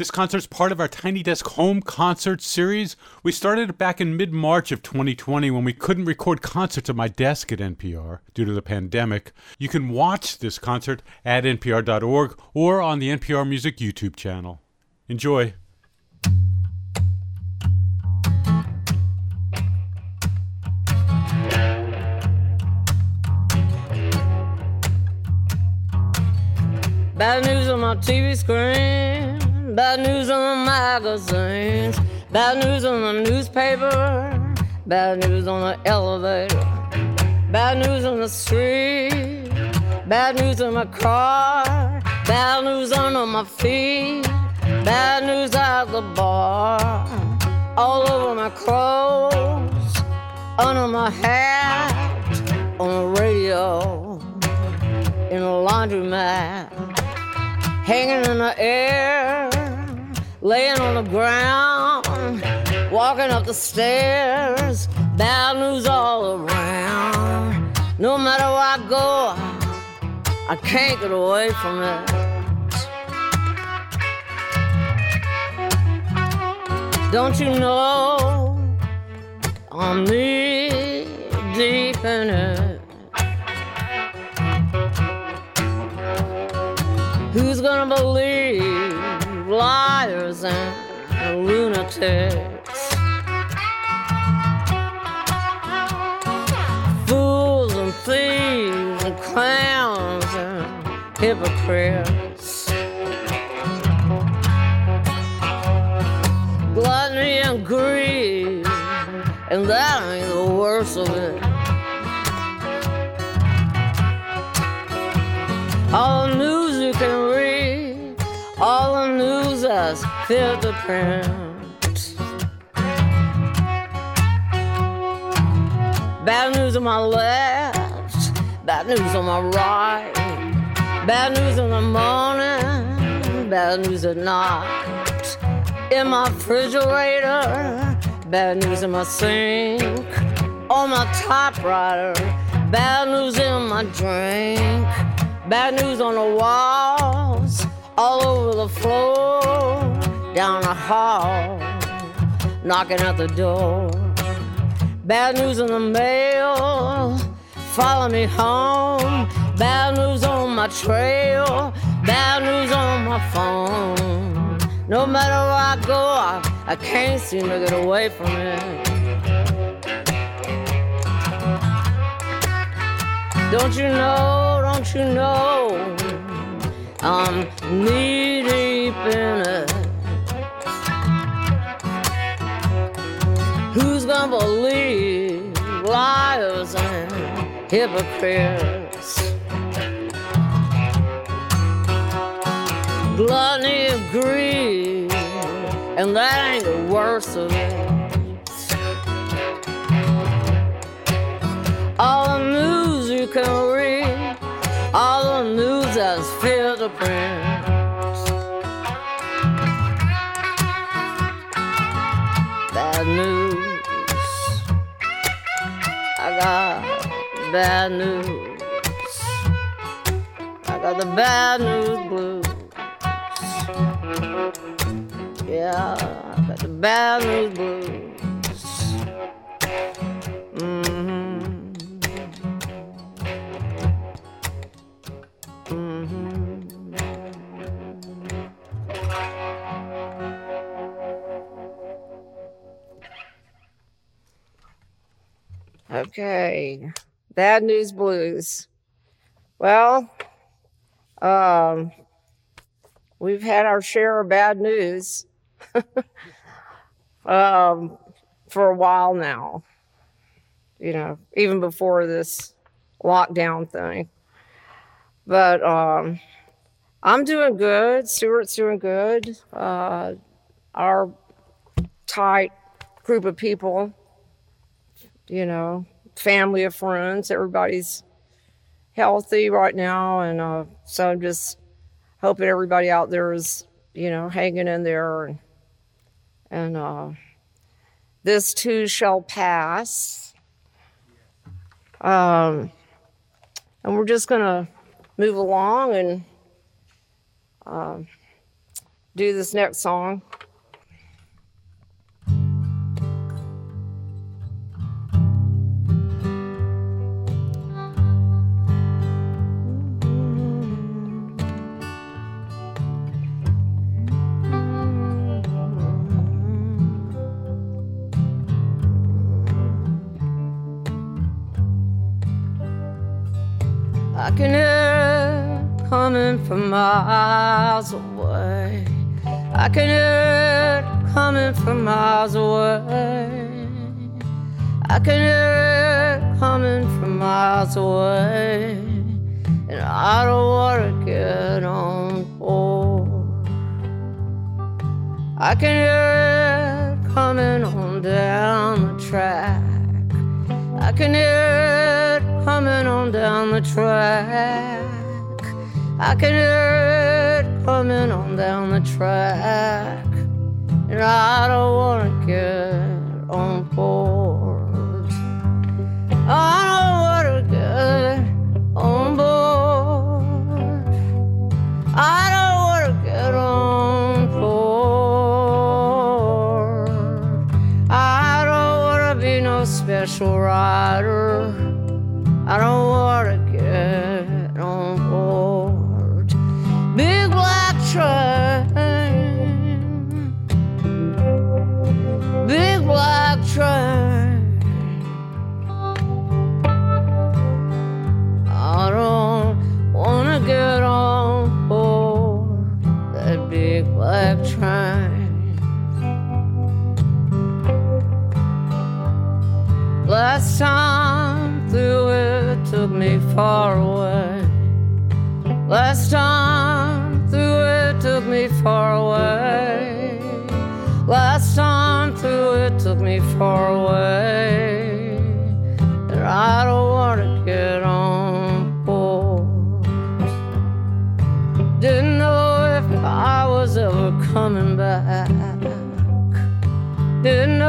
This concert's part of our Tiny Desk Home Concert series. We started it back in mid March of 2020 when we couldn't record concerts at my desk at NPR due to the pandemic. You can watch this concert at npr.org or on the NPR Music YouTube channel. Enjoy. Bad news on my TV screen, bad news on the magazines, bad news on the newspaper, bad news on the elevator, bad news on the street, bad news in my car, bad news under my feet, bad news at the bar, all over my clothes, under my hat, on the radio, in a laundromat. Hanging in the air, laying on the ground, walking up the stairs, bad news all around. No matter where I go, I can't get away from it. Don't you know I'm knee deep in it? Who's gonna believe liars and lunatics? Fools and thieves and clowns and hypocrites. Gluttony and greed, and that ain't the worst of it. All the Bad news on my left, bad news on my right, bad news in the morning, bad news at night. In my refrigerator, bad news in my sink, on my typewriter, bad news in my drink. Bad news on the walls, all over the floor, down the hall, knocking at the door. Bad news in the mail, follow me home. Bad news on my trail, bad news on my phone. No matter where I go, I, I can't seem to get away from it. Don't you know, don't you know, I'm knee deep in it. Gonna believe liars and hypocrites? Gluttony and greed, and that ain't the worst of it. All the news you can read, all the news that's fit to print. Bad news. I got the bad news blues. Yeah, I got the bad news blues. Mm-hmm. Okay, bad news blues. Well, um, we've had our share of bad news um, for a while now. You know, even before this lockdown thing. But um, I'm doing good. Stuart's doing good. Uh, our tight group of people, you know, family of friends, everybody's healthy right now. And uh, so I'm just hoping everybody out there is, you know, hanging in there. And, and uh, this too shall pass. Um, and we're just to move along and um, do this next song. From miles away. I can hear it coming from miles away. I can hear it coming from miles away. And I don't want to get on board. I can hear it coming on down the track. I can hear it coming on down the track. I can hear it coming on down the track. And I don't want to get on board. I don't want to get on board. I don't want to get on board. I don't want to be no special rider. I don't Was ever coming back. Didn't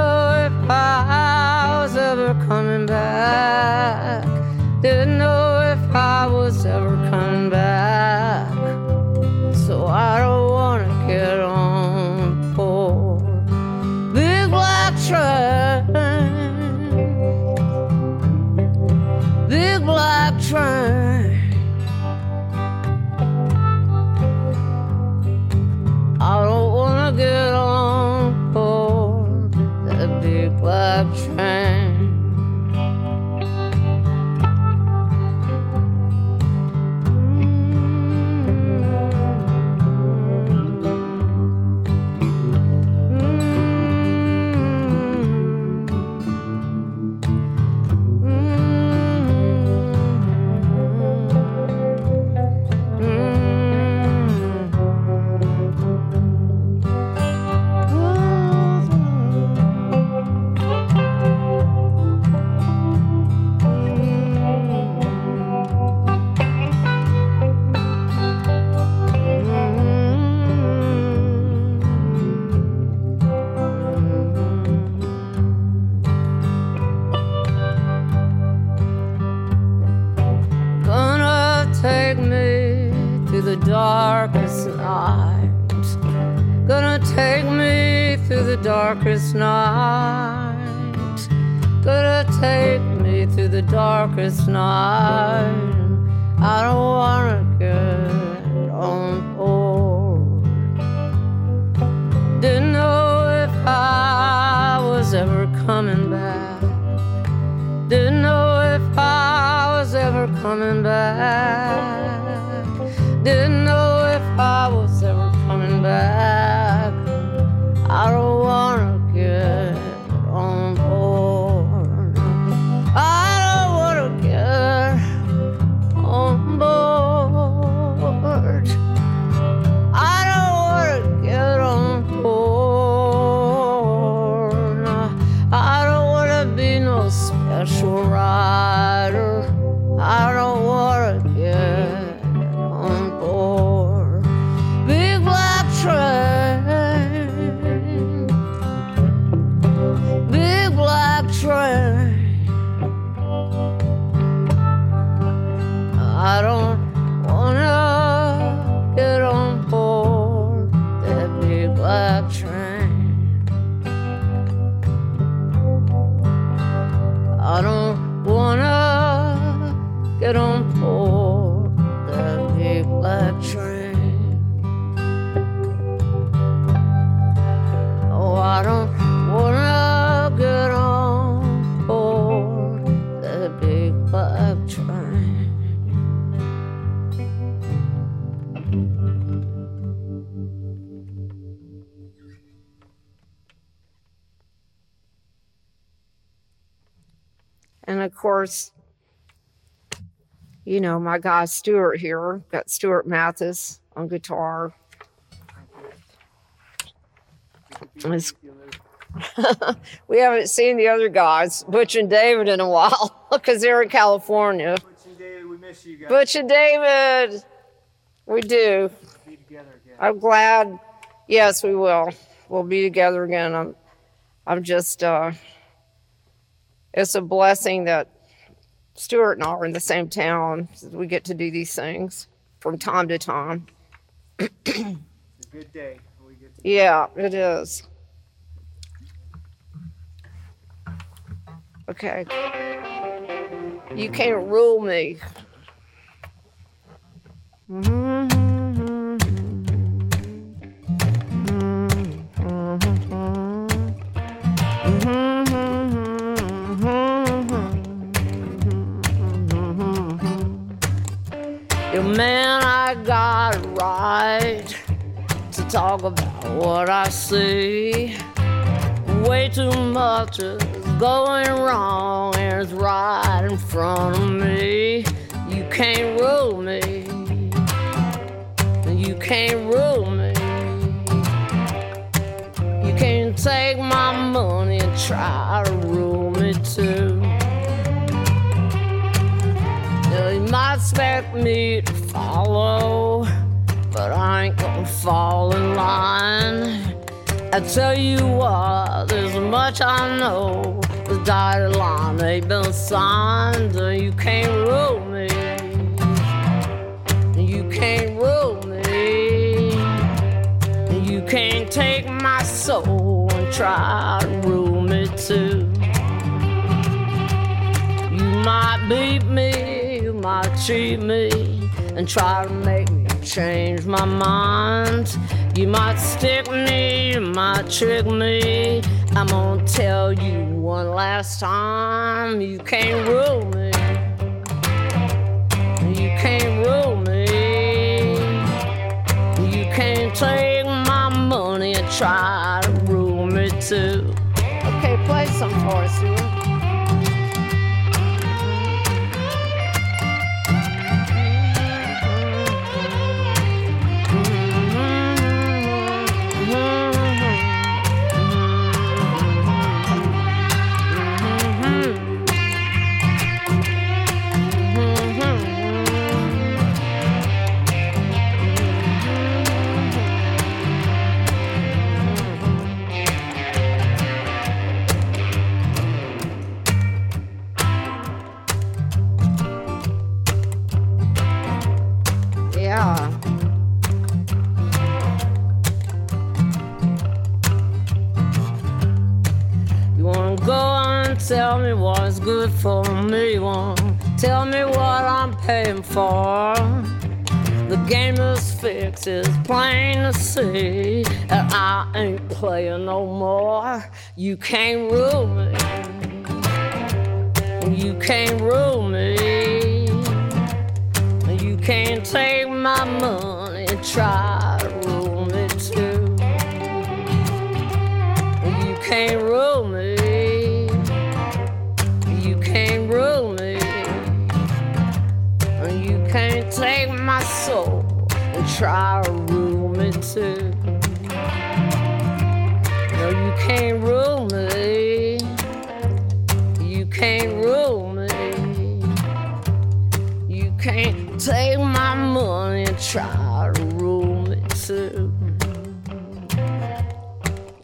darkest night. Gonna take me through the darkest night. Gonna take me through the darkest night. I don't wanna get on board. Didn't know if I was ever coming back. Didn't know if I was ever coming back. Didn't coming course, you know, my guy Stuart here, got Stuart Mathis on guitar. we haven't seen the other guys, Butch and David, in a while because they're in California. Butch and David, we miss you guys. Butch and David, we do. Be together again. I'm glad. Yes, we will. We'll be together again. I'm, I'm just. Uh, it's a blessing that Stuart and I are in the same town. So We get to do these things from time to time. It's a good day. We get to Yeah, it is. Okay. You can't rule me. Your too going wrong and it's right in front of me. You can't rule me. You can't rule me. You can't take my money and try to rule me too. You might expect me to follow, but I ain't gonna fall in line. I tell you what, there's much I know. The dotted line ain't been signed, and you can't rule me. You can't rule me. You can't take my soul and try to rule me too. You might beat me, you might cheat me, and try to make me change my mind. You might stick me, you might trick me. I'm gonna tell you one last time you can't rule me. You can't rule me. You can't take my money and try to rule me too. Okay, play some for us, fixed, it's plain to see that I ain't playing no more. You can't rule me. You can't rule me. You can't take my money try try me too. No, you can't rule me. You can't rule me. You can't take my money and try to rule me too.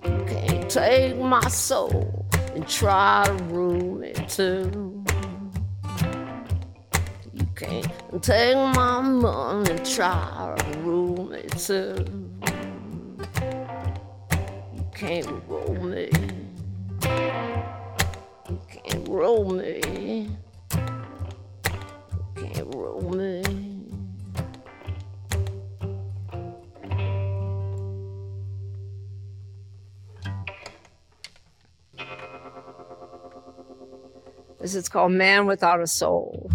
You can't take my soul and try to rule me too. You can't take my money and try to too. You can't roll me. You can't roll me. You can't roll me. This is called Man Without a Soul.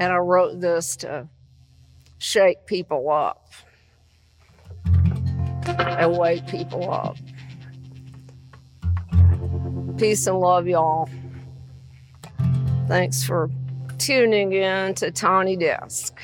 And I wrote this to shake people up and wake people up. Peace and love, y'all. Thanks for tuning in to Tiny Desk.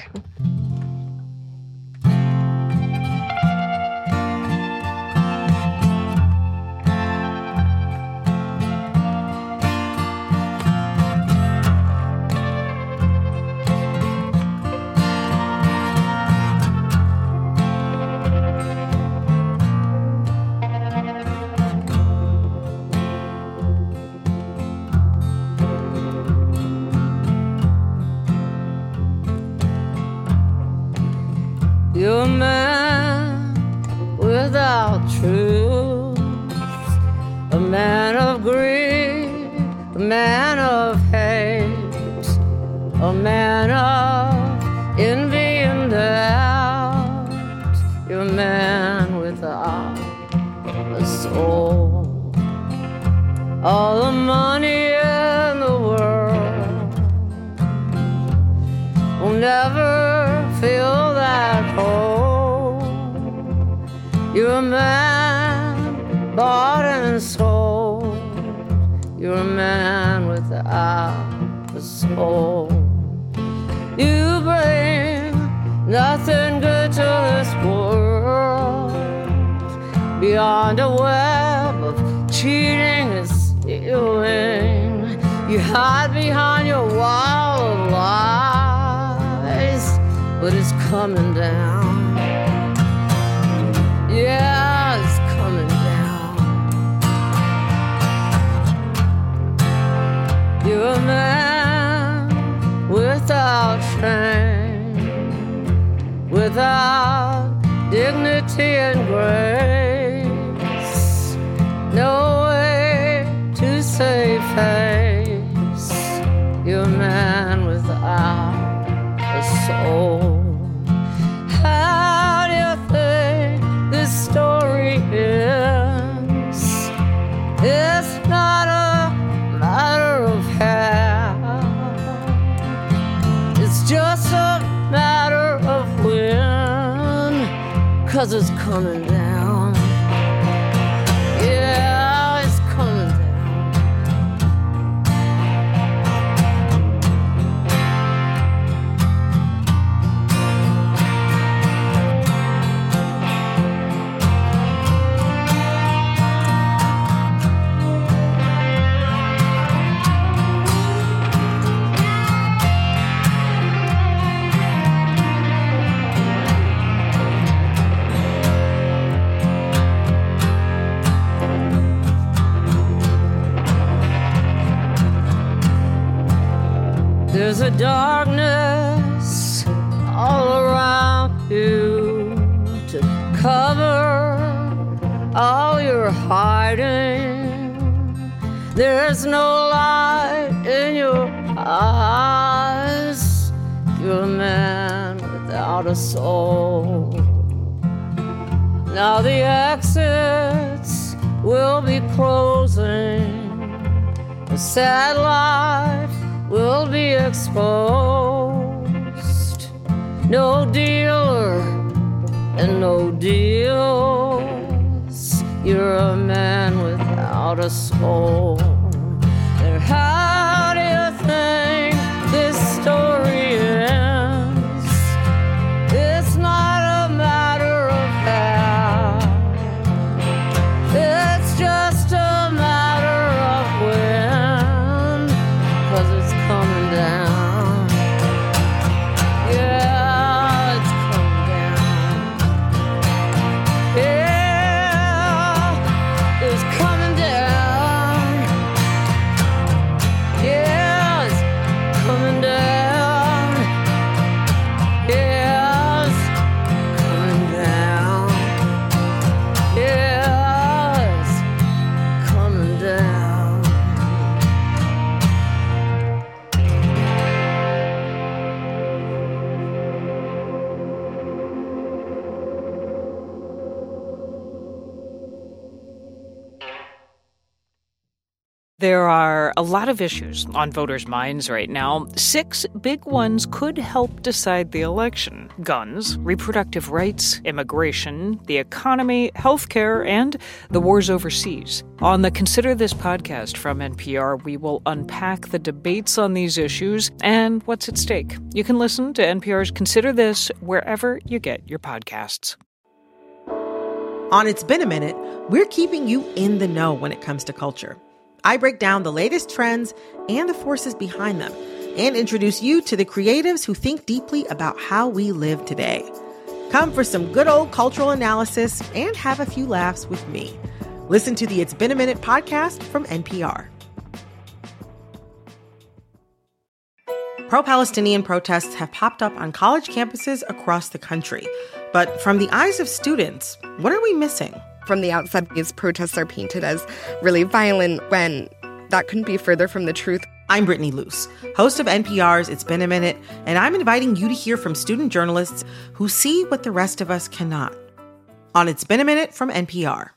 Man bought and sold. You're a man without a soul. You bring nothing good to this world beyond a web of cheating and stealing. You hide behind your wall of lies, but it's coming down. A man without shame, without dignity and grace. No way to save face. You're a man without a soul. Cause it's coming There's no light in your eyes. You're a man without a soul. Now the exits will be closing. The sad life will be exposed. No dealer and no deals. You're a man without a soul. There are a lot of issues on voters' minds right now. Six big ones could help decide the election guns, reproductive rights, immigration, the economy, healthcare, and the wars overseas. On the Consider This podcast from NPR, we will unpack the debates on these issues and what's at stake. You can listen to NPR's Consider This wherever you get your podcasts. On It's Been a Minute, we're keeping you in the know when it comes to culture. I break down the latest trends and the forces behind them and introduce you to the creatives who think deeply about how we live today. Come for some good old cultural analysis and have a few laughs with me. Listen to the It's Been a Minute podcast from NPR. Pro Palestinian protests have popped up on college campuses across the country. But from the eyes of students, what are we missing? From the outside, these protests are painted as really violent when that couldn't be further from the truth. I'm Brittany Luce, host of NPR's It's Been a Minute, and I'm inviting you to hear from student journalists who see what the rest of us cannot. On It's Been a Minute from NPR.